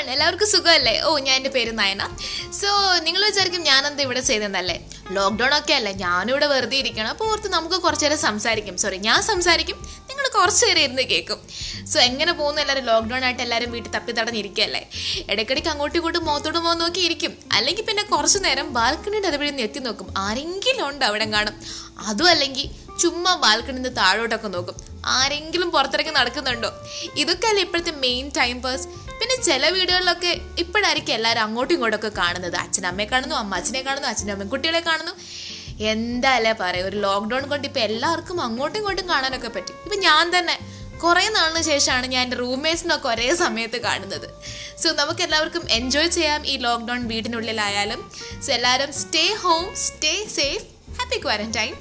One എല്ലാവർക്കും സുഖമല്ലേ? ഓ ഞാൻ എന്റെ പേര് നയന. സോ നിങ്ങൾ വിചാരിക്കും ഞാനെന്താ ഇവിടെ ചെയ്തെന്നല്ലേ ലോക്ക്ഡൗൺ ഒക്കെ അല്ലേ? ഞാനിവിടെ വെറുതെ ഇരിക്കണം. അപ്പോൾ ഓർത്ത് നമുക്ക് കുറച്ച് നേരം സംസാരിക്കും. സോറി ഞാൻ സംസാരിക്കും. നിങ്ങൾ കുറച്ച് നേരം ഇരുന്ന് കേൾക്കും. സോ എങ്ങനെ പോകുന്നു എല്ലാവരും? ലോക്ക്ഡൗൺ ആയിട്ട് എല്ലാവരും വീട്ടിൽ തപ്പി തടഞ്ഞിരിക്കുകയല്ലേ? ഇടയ്ക്കിടയ്ക്ക് അങ്ങോട്ടും ഇങ്ങോട്ടും മുഖത്തോട് പോകാൻ നോക്കി ഇരിക്കും. അല്ലെങ്കിൽ പിന്നെ കുറച്ച് നേരം ബാൽക്കണിയുടെ അതുവഴി നിന്ന് എത്തി നോക്കും. ആരെങ്കിലും ഉണ്ട് അവിടെ കാണും? അതും അല്ലെങ്കിൽ ചുമ്മാ ബാൽക്കണിന്ന് താഴോട്ടൊക്കെ നോക്കും. ആരെങ്കിലും പുറത്തിറങ്ങി നടക്കുന്നുണ്ടോ? ഇതൊക്കെ അല്ലേ ഇപ്പോഴത്തെ മെയിൻ ടൈം ചില വീടുകളിലൊക്കെ ഇപ്പോഴായിരിക്കും എല്ലാവരും അങ്ങോട്ടും ഇങ്ങോട്ടൊക്കെ കാണുന്നത്. അച്ഛനമ്മയെ കാണുന്നു അമ്മ അച്ഛനെ കാണുന്നു അച്ഛനും അമ്മയും കുട്ടികളെ കാണുന്നു. എന്തായാലേ പറയുക? ഒരു ലോക്ക്ഡൗൺ കൊണ്ട് ഇപ്പം എല്ലാവർക്കും അങ്ങോട്ടും ഇങ്ങോട്ടും കാണാനൊക്കെ പറ്റി. ഇപ്പം ഞാൻ തന്നെ കുറേ നാളിന് ശേഷമാണ് ഞാൻ എന്റെ റൂംമേറ്റ്സിനൊക്കെ ഒരേ സമയത്ത് കാണുന്നത്. സോ നമുക്ക് എല്ലാവർക്കും എൻജോയ് ചെയ്യാം ഈ ലോക്ക്ഡൗൺ വീടിനുള്ളിലായാലും. സോ എല്ലാവരും stay home stay safe happy quarantine